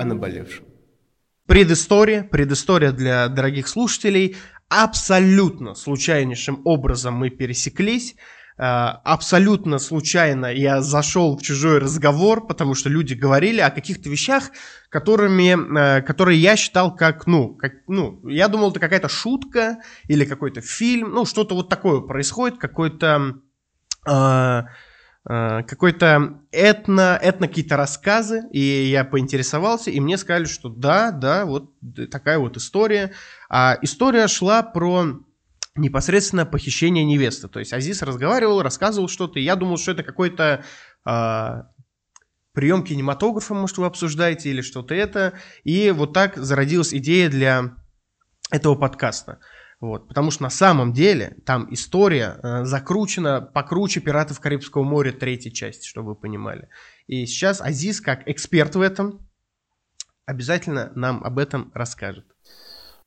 о наболевшем. Предыстория, предыстория для дорогих слушателей. Абсолютно случайнейшим образом мы пересеклись. А, абсолютно случайно я зашел в чужой разговор, потому что люди говорили о каких-то вещах, которыми, э, которые я считал как, ну, как, ну, я думал, это какая-то шутка или какой-то фильм, ну, что-то вот такое происходит, какой-то э, Э, какой-то этно, этно какие-то рассказы, и я поинтересовался, и мне сказали, что да, да, вот такая вот история. А история шла про непосредственно похищение невесты. То есть Азиз разговаривал, рассказывал что-то, и я думал, что это какой-то э, прием кинематографа, может, вы обсуждаете, или что-то это. И вот так зародилась идея для этого подкаста. Вот, потому что на самом деле там история э, закручена покруче «Пиратов Карибского моря» третьей части, чтобы вы понимали. И сейчас Азиз, как эксперт в этом, обязательно нам об этом расскажет.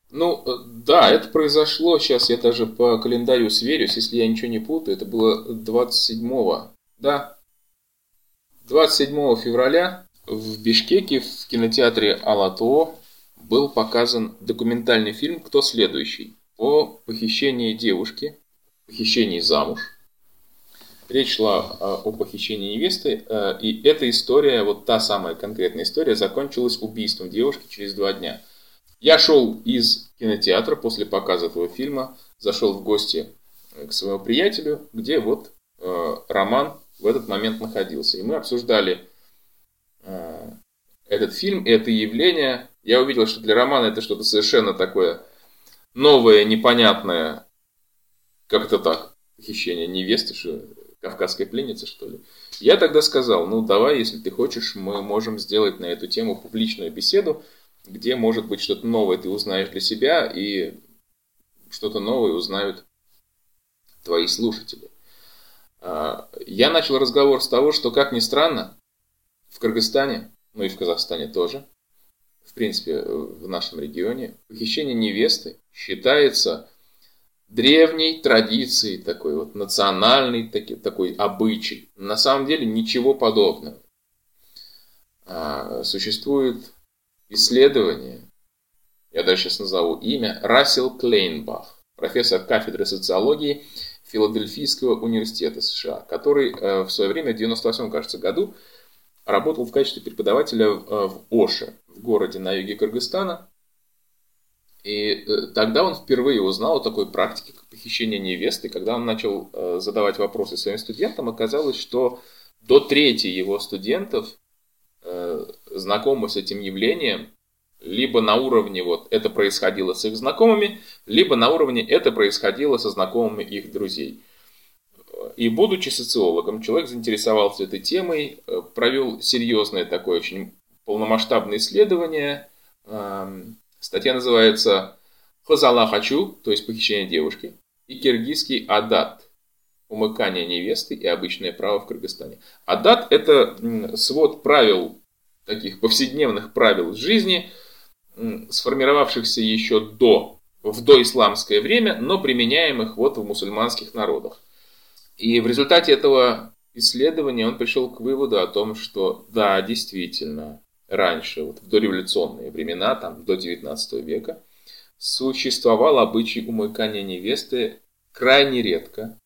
Ну, э, да, это произошло, сейчас я даже по календарю сверюсь, если я ничего не путаю, это было 27 да, 27 февраля в Бишкеке в кинотеатре Алато был показан документальный фильм «Кто следующий?» О похищении девушки, похищении замуж. Речь шла а, о похищении невесты, а, и эта история, вот та самая конкретная история, закончилась убийством девушки через два дня. Я шел из кинотеатра после показа этого фильма, зашел в гости к своему приятелю, где вот э, Роман в этот момент находился. И мы обсуждали э, этот фильм, это явление. Я увидел, что для Романа это что-то совершенно такое новое, непонятное, как это так, похищение невесты, что кавказской пленницы, что ли. Я тогда сказал, ну давай, если ты хочешь, мы можем сделать на эту тему публичную беседу, где, может быть, что-то новое ты узнаешь для себя, и что-то новое узнают твои слушатели. А, я начал разговор с того, что, как ни странно, в Кыргызстане, ну и в Казахстане тоже, в принципе, в нашем регионе, похищение невесты считается древней традицией, такой вот национальной, таки, такой обычай. На самом деле ничего подобного. А, существует исследование, я даже сейчас назову имя, Рассел Клейнбах, профессор кафедры социологии Филадельфийского университета США, который э, в свое время, в 98 кажется, году, работал в качестве преподавателя в э, Оше, в городе на юге Кыргызстана. И э, тогда он впервые узнал о такой практике, как похищение невесты. Когда он начал э, задавать вопросы своим студентам, оказалось, что до трети его студентов знакомы с этим явлением, либо на уровне вот это происходило с их знакомыми, либо на уровне это происходило со знакомыми их друзей. И будучи социологом, человек заинтересовался этой темой, э, провел серьезное такое очень полномасштабное исследование. Статья называется «Хозала хочу», то есть похищение девушки, и киргизский «Адат», умыкание невесты и обычное право в Кыргызстане. Адат – это свод правил, таких повседневных правил жизни, сформировавшихся еще до, в доисламское время, но применяемых вот в мусульманских народах. И в результате этого исследования он пришел к выводу о том, что да, действительно, раньше, вот в дореволюционные времена, там, до 19 века, существовал обычай умыкания невесты крайне редко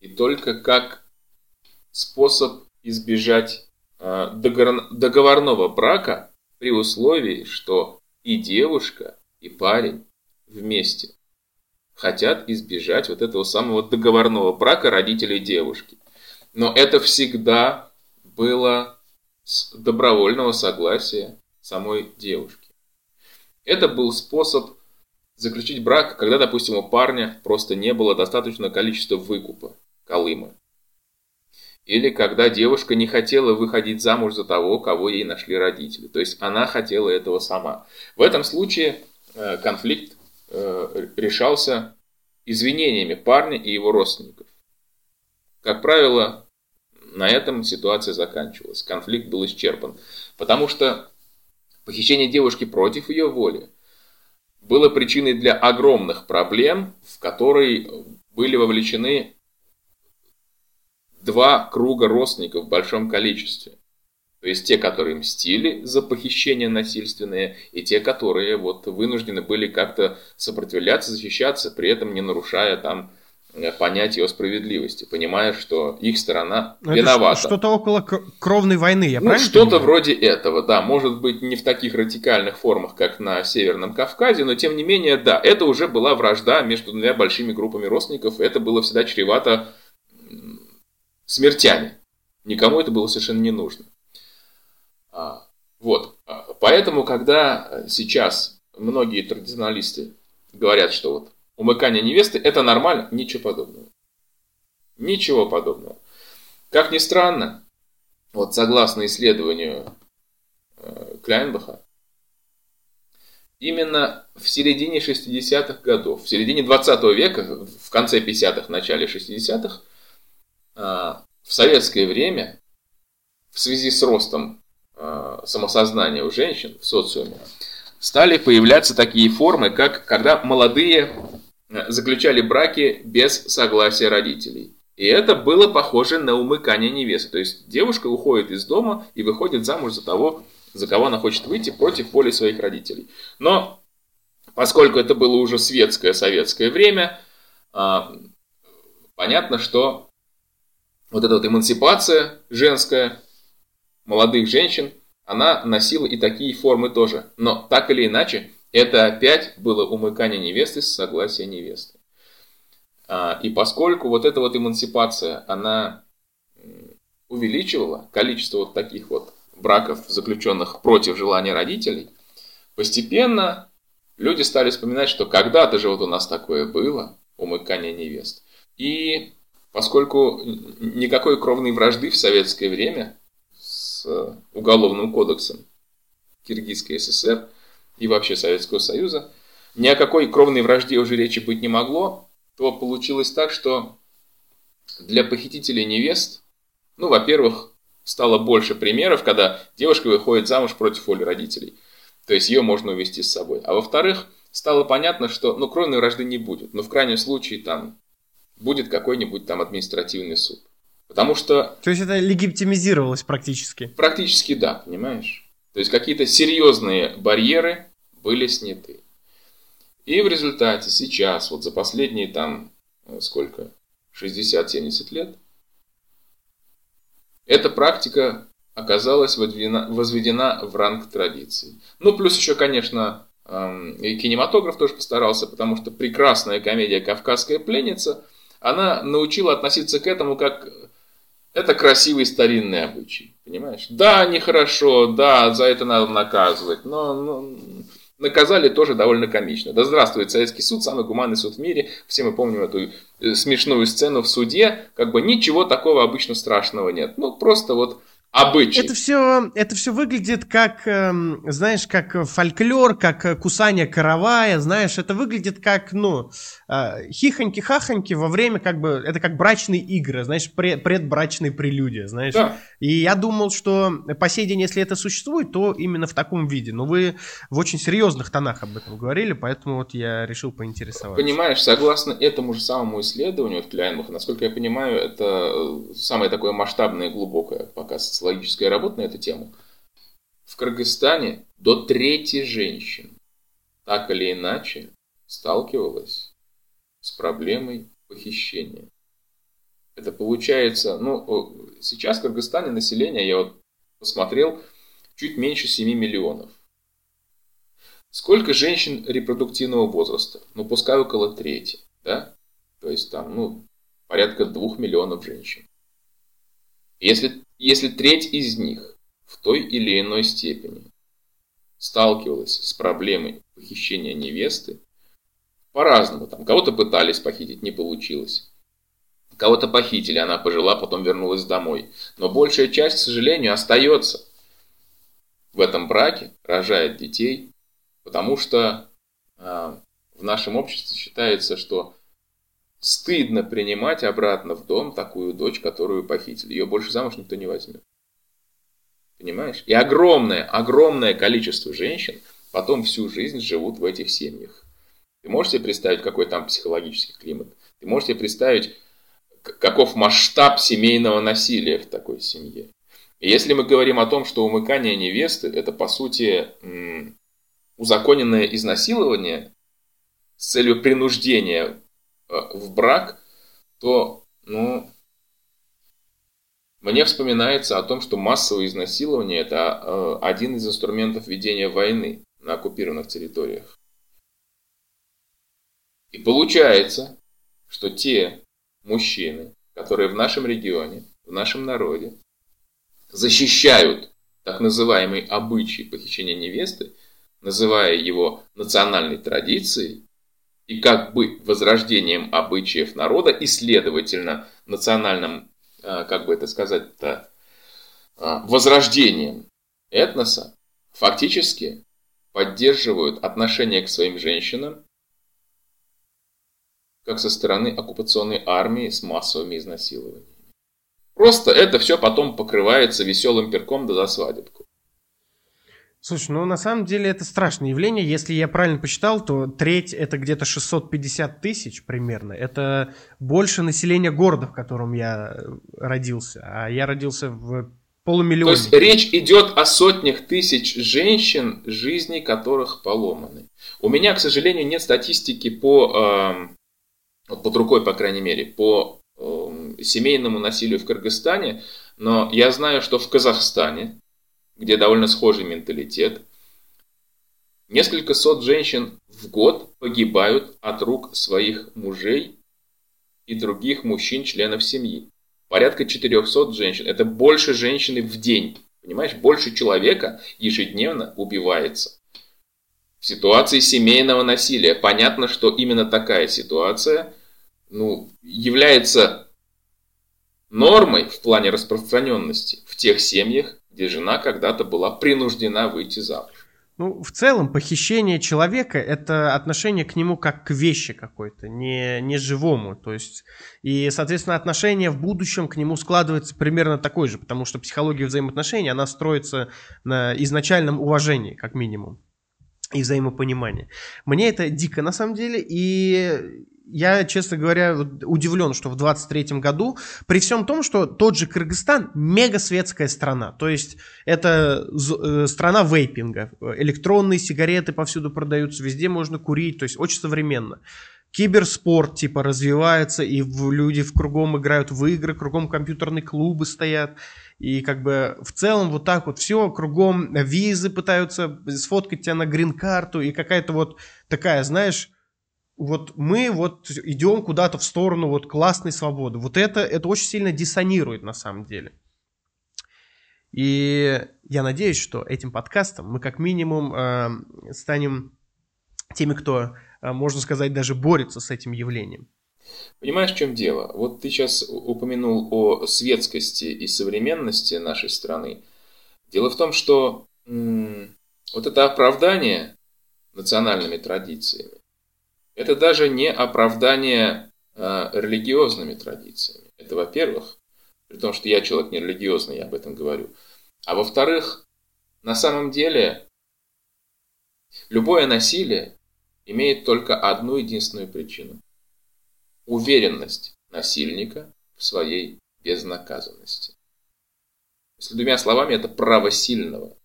и только как способ избежать э, договорного брака при условии, что и девушка, и парень вместе хотят избежать вот этого самого договорного брака родителей девушки. Но это всегда было с добровольного согласия самой девушки. Это был способ заключить брак, когда, допустим, у парня просто не было достаточного количества выкупа, колыма. Или когда девушка не хотела выходить замуж за того, кого ей нашли родители. То есть она хотела этого сама. В этом случае э, конфликт Э, решался извинениями парня и его родственников. Как правило, на этом ситуация заканчивалась. Конфликт был исчерпан. Потому что похищение девушки против ее воли было причиной для огромных проблем, в которые были вовлечены два круга родственников в большом количестве. То есть те, которые мстили за похищение насильственное, и те, которые вот вынуждены были как-то сопротивляться, защищаться, при этом не нарушая там э, понятие о справедливости, понимая, что их сторона Но виновата. Что-то около кровной войны, я ну, правильно Что-то вроде этого, да. Может быть, не в таких радикальных формах, как на Северном Кавказе, но тем не менее, да, это уже была вражда между двумя большими группами родственников, это было всегда чревато смертями. Никому это было совершенно не нужно. А, вот. А, поэтому, когда сейчас многие традиционалисты говорят, что вот умыкание невесты это нормально, ничего подобного. Ничего подобного. Как ни странно, вот согласно исследованию э, Кляйнбаха, именно в середине 60-х годов, в середине 20 века, в конце 50-х, начале 60-х, а, в советское время, в связи с ростом Э, самосознания у женщин в социуме, стали появляться такие формы, как когда молодые э, заключали браки без согласия родителей. И это было похоже на умыкание невесты. То есть девушка уходит из дома и выходит замуж за того, за кого она хочет выйти против воли своих родителей. Но поскольку это было уже светское советское время, э, понятно, что вот эта вот эмансипация женская молодых женщин, она носила и такие формы тоже. Но так или иначе, это опять было умыкание невесты с согласия невесты. А, и поскольку вот эта вот эмансипация, она увеличивала количество вот таких вот браков, заключенных против желания родителей, постепенно люди стали вспоминать, что когда-то же вот у нас такое было, умыкание невест. И поскольку никакой кровной вражды в советское время Э, Уголовным кодексом Киргизской ССР и вообще Советского Союза, ни о какой кровной вражде уже речи быть не могло, то получилось так, что для похитителей невест, ну, во-первых, стало больше примеров, когда девушка выходит замуж против воли родителей. То есть ее можно увести с собой. А во-вторых, стало понятно, что ну, кровной вражды не будет. Но в крайнем случае там будет какой-нибудь там административный суд. Потому что... То есть это легитимизировалось практически? Практически да, понимаешь? То есть какие-то серьезные барьеры были сняты. И в результате сейчас, вот за последние там, э, сколько, 60-70 лет, эта практика оказалась возведена, возведена в ранг традиции. Ну, плюс еще, конечно, эм, и кинематограф тоже постарался, потому что прекрасная комедия «Кавказская пленница», она научила относиться к этому как это красивый старинный обычай, понимаешь? Да, нехорошо, да, за это надо наказывать, но, но наказали тоже довольно комично. Да здравствует Советский суд, самый гуманный суд в мире. Все мы помним эту э, смешную сцену в суде. Как бы ничего такого обычно страшного нет. Ну, просто вот обычай. Это все, это все выглядит как, эм, знаешь, как фольклор, как кусание каравая, знаешь, это выглядит как, ну, э, хихоньки-хахоньки во время, как бы, это как брачные игры, знаешь, пред, предбрачные прелюдия, знаешь. Да. И я думал, что по сей день, если это существует, то именно в таком виде. Но вы в очень серьезных тонах об этом говорили, поэтому вот я решил поинтересоваться. Понимаешь, согласно этому же самому исследованию от Кляйнбаха, насколько я понимаю, это самое такое масштабное и глубокое пока социологическая работа на эту тему. В Кыргызстане до трети женщин так или иначе сталкивалась с проблемой похищения. Это получается, ну, сейчас в Кыргызстане население, я вот посмотрел, чуть меньше 7 миллионов. Сколько женщин репродуктивного возраста? Ну, пускай около трети, да? То есть там, ну, порядка двух миллионов женщин. Если, если треть из них в той или иной степени сталкивалась с проблемой похищения невесты, по-разному, там, кого-то пытались похитить, не получилось. Кого-то похитили, она пожила, потом вернулась домой. Но большая часть, к сожалению, остается в этом браке, рожает детей, потому что э, в нашем обществе считается, что Стыдно принимать обратно в дом такую дочь, которую похитили. Ее больше замуж никто не возьмет. Понимаешь? И огромное, огромное количество женщин потом всю жизнь живут в этих семьях. Ты можешь себе представить, какой там психологический климат? Ты можешь себе представить, каков масштаб семейного насилия в такой семье? Если мы говорим о том, что умыкание невесты – это, по сути, узаконенное изнасилование с целью принуждения в брак, то, ну, мне вспоминается о том, что массовое изнасилование – это э, один из инструментов ведения войны на оккупированных территориях. И получается, что те мужчины, которые в нашем регионе, в нашем народе защищают так называемый обычай похищения невесты, называя его национальной традицией и как бы возрождением обычаев народа и, следовательно, национальным, а, как бы это сказать-то, а, возрождением этноса, фактически поддерживают отношение к своим женщинам как со стороны оккупационной армии с массовыми изнасилованиями. Просто это все потом покрывается веселым перком да за свадебку. Слушай, ну на самом деле это страшное явление. Если я правильно посчитал, то треть это где-то 650 тысяч примерно. Это больше населения города, в котором я родился. А я родился в полумиллионе. То есть речь идет о сотнях тысяч женщин, жизни которых поломаны. У меня, к сожалению, нет статистики по, э, под рукой, по крайней мере, по Эм, семейному насилию в Кыргызстане, но я знаю, что в Казахстане, где довольно схожий менталитет, несколько сот женщин в год погибают от рук своих мужей и других мужчин-членов семьи. Порядка 400 женщин. Это больше женщины в день. Понимаешь, больше человека ежедневно убивается. В ситуации семейного насилия понятно, что именно такая ситуация – ну, является нормой в плане распространенности в тех семьях, где жена когда-то была принуждена выйти замуж. Ну, в целом, похищение человека – это отношение к нему как к вещи какой-то, не, не живому. То есть, и, соответственно, отношение в будущем к нему складывается примерно такое же, потому что психология взаимоотношений, она строится на изначальном уважении, как минимум, и взаимопонимании. Мне это дико, на самом деле, и я, честно говоря, удивлен, что в 23 году, при всем том, что тот же Кыргызстан мега светская страна, то есть это э, страна вейпинга, электронные сигареты повсюду продаются, везде можно курить, то есть очень современно. Киберспорт типа развивается, и люди в кругом играют в игры, кругом компьютерные клубы стоят. И как бы в целом вот так вот все, кругом визы пытаются сфоткать тебя на грин-карту, и какая-то вот такая, знаешь, вот мы вот идем куда-то в сторону вот классной свободы. Вот это, это очень сильно диссонирует на самом деле. И я надеюсь, что этим подкастом мы как минимум э, станем теми, кто, э, можно сказать, даже борется с этим явлением. Понимаешь, в чем дело? Вот ты сейчас упомянул о светскости и современности нашей страны. Дело в том, что вот это оправдание национальными традициями, это даже не оправдание э, религиозными традициями. Это, во-первых, при том, что я человек не религиозный, я об этом говорю. А во-вторых, на самом деле, любое насилие имеет только одну единственную причину. Уверенность насильника в своей безнаказанности. Если двумя словами, это право сильного.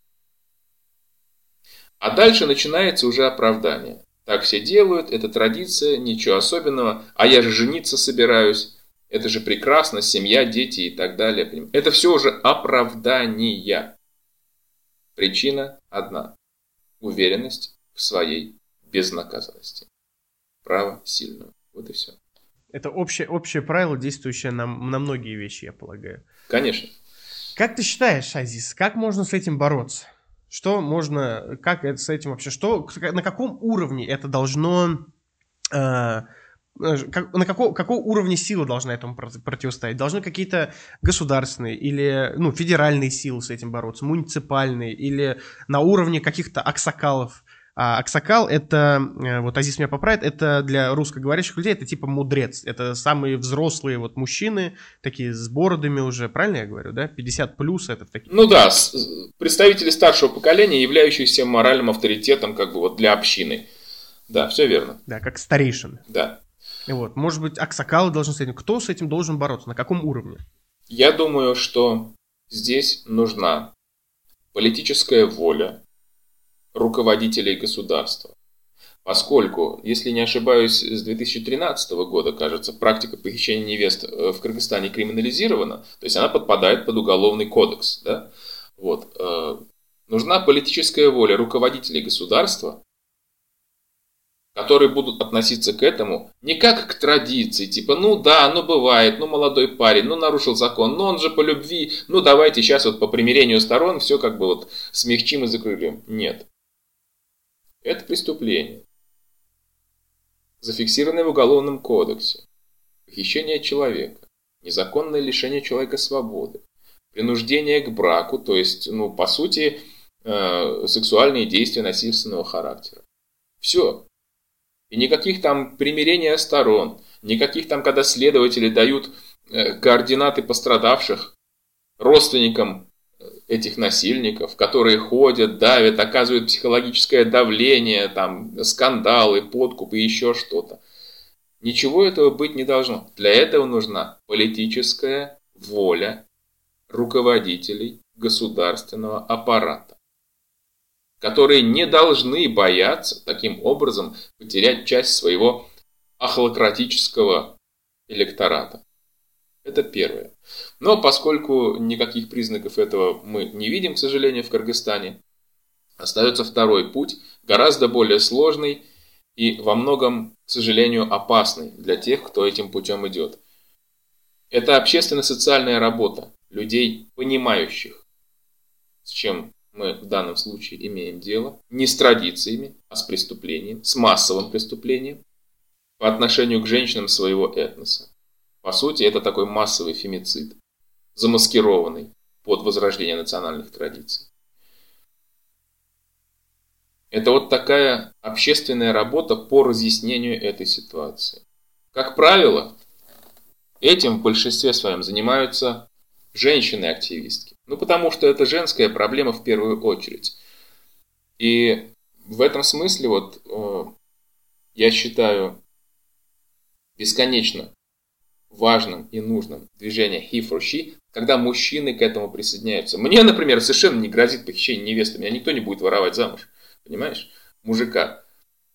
А дальше начинается уже оправдание. Так все делают, это традиция, ничего особенного. А я же жениться собираюсь. Это же прекрасно, семья, дети и так далее. Это все уже оправдания. Причина одна. Уверенность в своей безнаказанности. Право сильного. Вот и все. Это общее, общее правило, действующее на, на многие вещи, я полагаю. Конечно. Как ты считаешь, Азиз, как можно с этим бороться? Что можно, как это с этим вообще, что, на каком уровне это должно, э, как, на каком, каком уровне силы должна этому противостоять? Должны какие-то государственные или ну, федеральные силы с этим бороться, муниципальные или на уровне каких-то аксакалов? А Аксакал это, э, вот Азиз меня поправит, это для русскоговорящих людей, это типа мудрец. Это самые взрослые вот мужчины, такие с бородами уже, правильно я говорю, да? 50 плюс это такие. Ну да, представители старшего поколения, являющиеся моральным авторитетом как бы вот для общины. Да, все верно. Да, как старейшины. Да. Вот, может быть, Аксакалы должны с этим, кто с этим должен бороться, на каком уровне? Я думаю, что здесь нужна политическая воля руководителей государства. Поскольку, если не ошибаюсь, с 2013 года, кажется, практика похищения невест э, в Кыргызстане криминализирована, то есть она подпадает под уголовный кодекс. Да? Вот. Э, нужна политическая воля руководителей государства, которые будут относиться к этому не как к традиции, типа, ну да, ну бывает, ну молодой парень, ну нарушил закон, ну он же по любви, ну давайте сейчас вот по примирению сторон все как бы вот смягчим и закрылим. Нет. Это преступление зафиксированные в Уголовном кодексе. Похищение человека, незаконное лишение человека свободы, принуждение к браку, то есть, ну, по сути, э, сексуальные действия насильственного характера. Все. И никаких там примирения сторон, никаких там, когда следователи дают э, координаты пострадавших родственникам этих насильников, которые ходят, давят, оказывают психологическое давление, там, скандалы, подкуп и еще что-то. Ничего этого быть не должно. Для этого нужна политическая воля руководителей государственного аппарата, которые не должны бояться таким образом потерять часть своего ахлократического электората. Это первое. Но поскольку никаких признаков этого мы не видим, к сожалению, в Кыргызстане, остается второй путь, гораздо более сложный и во многом, к сожалению, опасный для тех, кто этим путем идет. Это общественно-социальная работа людей, понимающих, с чем мы в данном случае имеем дело, не с традициями, а с преступлением, с массовым преступлением по отношению к женщинам своего этноса. По сути, это такой массовый фемицид, замаскированный под возрождение национальных традиций. Это вот такая общественная работа по разъяснению этой ситуации. Как правило, этим в большинстве своем занимаются женщины-активистки. Ну, потому что это женская проблема в первую очередь. И в этом смысле вот э, я считаю бесконечно важным и нужным движение he for she, когда мужчины к этому присоединяются. Мне, например, совершенно не грозит похищение невесты, меня никто не будет воровать замуж, понимаешь? Мужика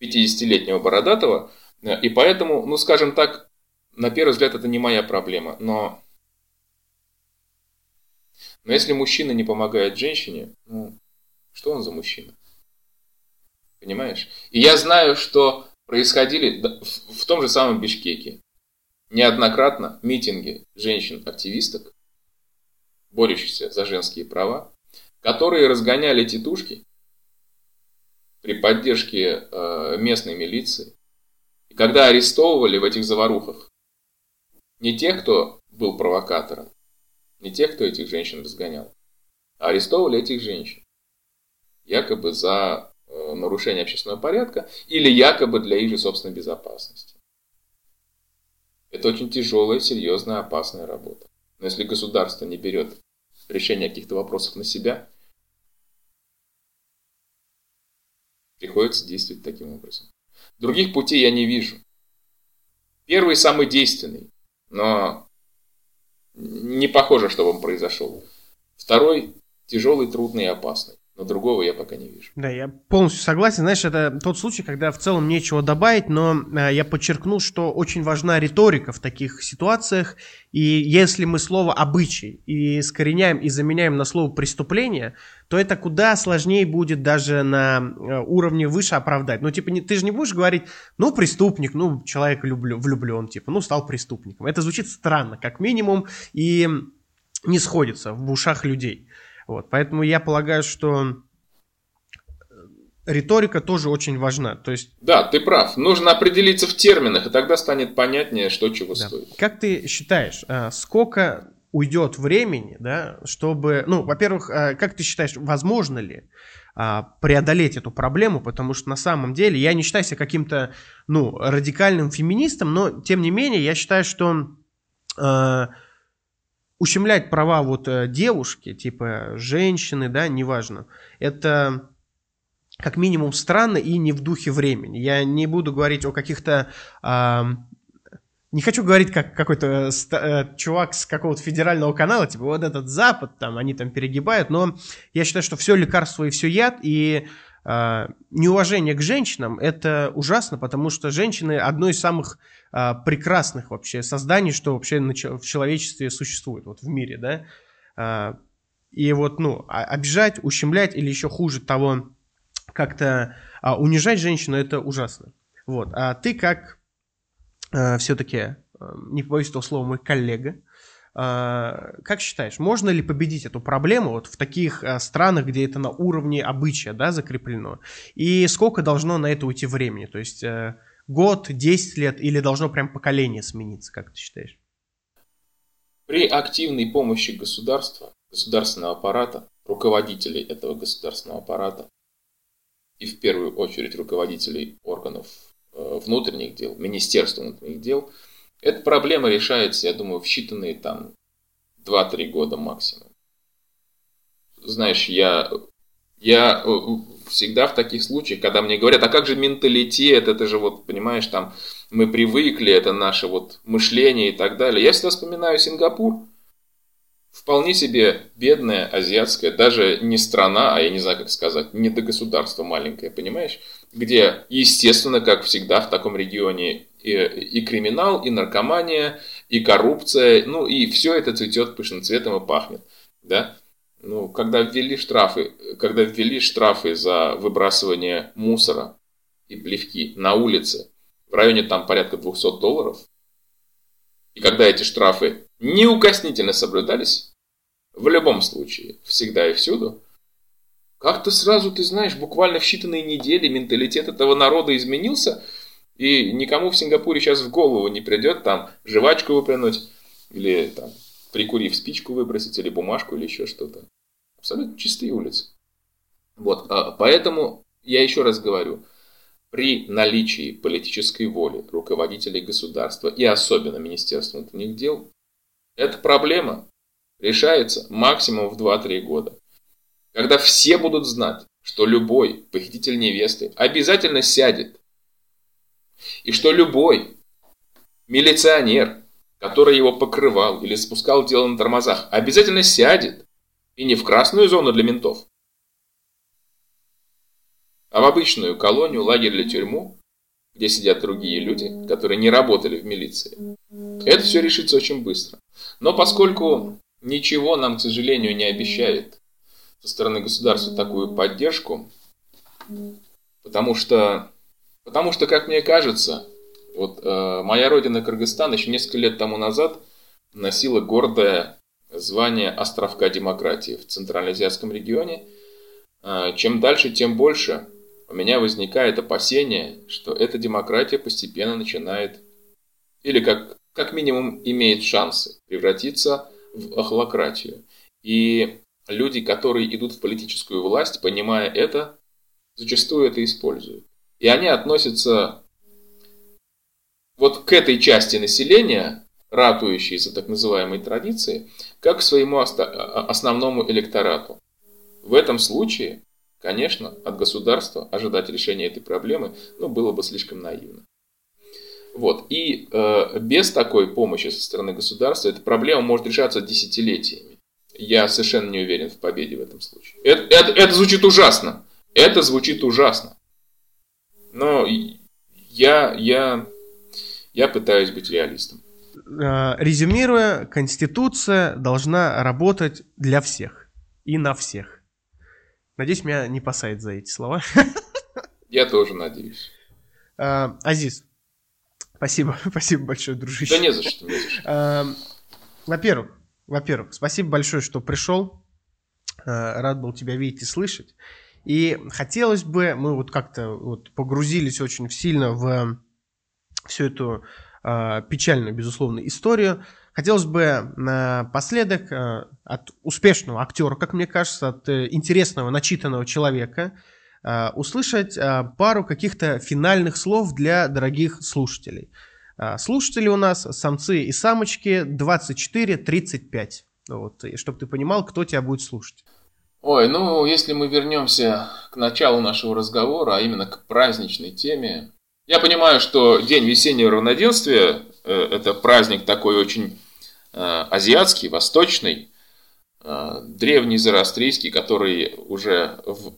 50-летнего бородатого, и поэтому, ну, скажем так, на первый взгляд это не моя проблема, но, но если мужчина не помогает женщине, ну, что он за мужчина? Понимаешь? И я знаю, что происходили в том же самом Бишкеке неоднократно митинги женщин-активисток, борющихся за женские права, которые разгоняли титушки при поддержке э, местной милиции. И когда арестовывали в этих заварухах не тех, кто был провокатором, не тех, кто этих женщин разгонял, а арестовывали этих женщин. Якобы за э, нарушение общественного порядка или якобы для их же собственной безопасности. Это очень тяжелая, серьезная, опасная работа. Но если государство не берет решение каких-то вопросов на себя, приходится действовать таким образом. Других путей я не вижу. Первый самый действенный, но не похоже, что он произошел. Второй тяжелый, трудный и опасный. Но другого я пока не вижу. Да, я полностью согласен. Знаешь, это тот случай, когда в целом нечего добавить, но э, я подчеркну, что очень важна риторика в таких ситуациях. И если мы слово «обычай» и искореняем и заменяем на слово «преступление», то это куда сложнее будет даже на э, уровне выше оправдать. Ну, типа, не, ты же не будешь говорить, ну, преступник, ну, человек люблю, влюблен, типа, ну, стал преступником. Это звучит странно, как минимум, и не сходится в ушах людей. Вот, поэтому я полагаю, что э, риторика тоже очень важна. То есть... Да, ты прав. Нужно определиться в терминах, и тогда станет понятнее, что чего да. стоит. Как ты считаешь, э, сколько уйдет времени, да, чтобы, ну, во-первых, э, как ты считаешь, возможно ли преодолеть эту проблему, потому что на самом деле я не считаю себя каким-то, ну, радикальным феминистом, но тем не менее я считаю, что ущемлять права вот э, девушки, типа женщины, да, неважно, это как минимум странно и не в духе времени. Я не буду говорить о каких-то э, не хочу говорить как какой-то э, чувак с какого-то федерального канала, типа вот этот Запад, там они там перегибают, но я считаю, что все лекарство и все яд, и э, неуважение к женщинам это ужасно, потому что женщины одно из самых э, прекрасных вообще созданий, что вообще в человечестве существует, вот в мире, да. Э, и вот, ну, обижать, ущемлять или еще хуже того, как-то унижать женщину, это ужасно. Вот. А ты как все-таки, не побоюсь этого слова, мой коллега, как считаешь, можно ли победить эту проблему вот в таких э, странах, где это на уровне обычая да, закреплено? И сколько должно на это уйти времени? То есть э, год, 10 лет или должно прям поколение смениться, как ты считаешь? При активной помощи государства, государственного аппарата, руководителей этого государственного аппарата и в первую очередь руководителей органов Э, внутренних дел, Министерства внутренних дел, эта проблема решается, я думаю, в считанные там 2-3 года максимум. Знаешь, я, я э, всегда в таких случаях, когда мне говорят, а как же менталитет, это же вот, понимаешь, там мы привыкли, это наше вот мышление и так далее. Я всегда вспоминаю Сингапур, вполне себе бедная азиатская, даже не страна, а я не знаю, как сказать, не до государства маленькое, понимаешь? Где, естественно, как всегда в таком регионе и, и криминал, и наркомания, и коррупция, ну и все это цветет пышным цветом и пахнет, да? Ну, когда ввели штрафы, когда ввели штрафы за выбрасывание мусора и плевки на улице в районе там порядка 200 долларов, и когда эти штрафы неукоснительно соблюдались, в любом случае, всегда и всюду, как-то сразу, ты знаешь, буквально в считанные недели менталитет этого народа изменился, и никому в Сингапуре сейчас в голову не придет там жвачку выплюнуть, или там прикурив спичку выбросить, или бумажку, или еще что-то. Абсолютно чистые улицы. Вот, а поэтому я еще раз говорю, при наличии политической воли руководителей государства и особенно Министерства внутренних дел, эта проблема решается максимум в 2-3 года. Когда все будут знать, что любой похититель невесты обязательно сядет, и что любой милиционер, который его покрывал или спускал дело на тормозах, обязательно сядет, и не в красную зону для ментов, а в обычную колонию, лагерь или тюрьму, где сидят другие люди, которые не работали в милиции. Это все решится очень быстро. Но поскольку ничего нам, к сожалению, не обещает со стороны государства такую поддержку, потому что, потому что как мне кажется, вот э, моя родина Кыргызстан еще несколько лет тому назад носила гордое звание островка демократии в Центральноазиатском регионе. Э, чем дальше, тем больше у меня возникает опасение, что эта демократия постепенно начинает, или как, как минимум имеет шансы превратиться в охлократию. И люди, которые идут в политическую власть, понимая это, зачастую это используют. И они относятся вот к этой части населения, ратующей за так называемые традиции, как к своему основному электорату. В этом случае Конечно, от государства ожидать решения этой проблемы ну, было бы слишком наивно. Вот. И э, без такой помощи со стороны государства эта проблема может решаться десятилетиями. Я совершенно не уверен в победе в этом случае. Это, это, это звучит ужасно. Это звучит ужасно. Но я, я, я пытаюсь быть реалистом. Э, резюмируя, Конституция должна работать для всех и на всех. Надеюсь, меня не посадят за эти слова. Я тоже надеюсь. А, Азиз, спасибо, спасибо большое, дружище. Да не за что, не за что. А, во-первых, во-первых, спасибо большое, что пришел. Рад был тебя видеть и слышать. И хотелось бы, мы вот как-то вот погрузились очень сильно в всю эту э, печальную, безусловно, историю. Хотелось бы напоследок э, от успешного актера, как мне кажется, от э, интересного, начитанного человека э, услышать пару каких-то финальных слов для дорогих слушателей. Слушатели у нас самцы и самочки 24-35. Вот, чтобы ты понимал, кто тебя будет слушать. Ой, ну, если мы вернемся к началу нашего разговора, а именно к праздничной теме. Я понимаю, что День весеннего равноденствия э, это праздник такой очень э, азиатский, восточный, э, древний зороастрийский, который уже в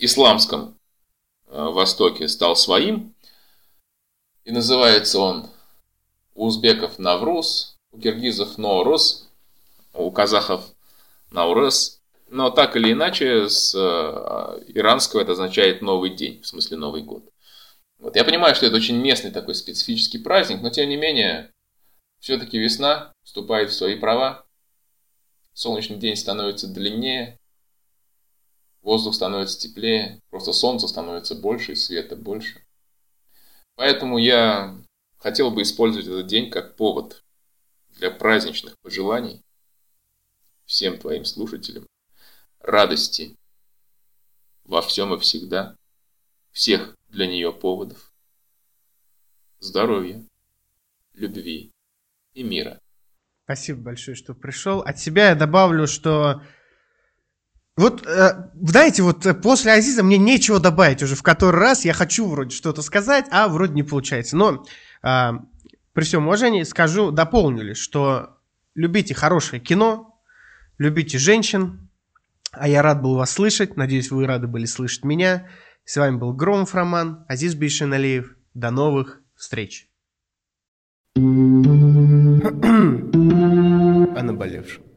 исламском Востоке стал своим. И называется он у узбеков Навруз, у киргизов Ноурус, у казахов Наурес. Но так или иначе, с иранского это означает новый день, в смысле Новый год. Вот. Я понимаю, что это очень местный такой специфический праздник, но тем не менее, все-таки весна вступает в свои права, солнечный день становится длиннее, воздух становится теплее, просто солнце становится больше и света больше. Поэтому я хотел бы использовать этот день как повод для праздничных пожеланий всем твоим слушателям радости во всем и всегда, всех для нее поводов. Здоровья, любви и мира. Спасибо большое, что пришел. От себя я добавлю, что вот, э, знаете, вот после Азиза мне нечего добавить уже в который раз. Я хочу вроде что-то сказать, а вроде не получается. Но э, при всем уважении скажу, дополнили, что любите хорошее кино, любите женщин, а я рад был вас слышать. Надеюсь, вы рады были слышать меня. С вами был Громов Роман, Азиз Бейшиналиев. До новых встреч. О наболевшем.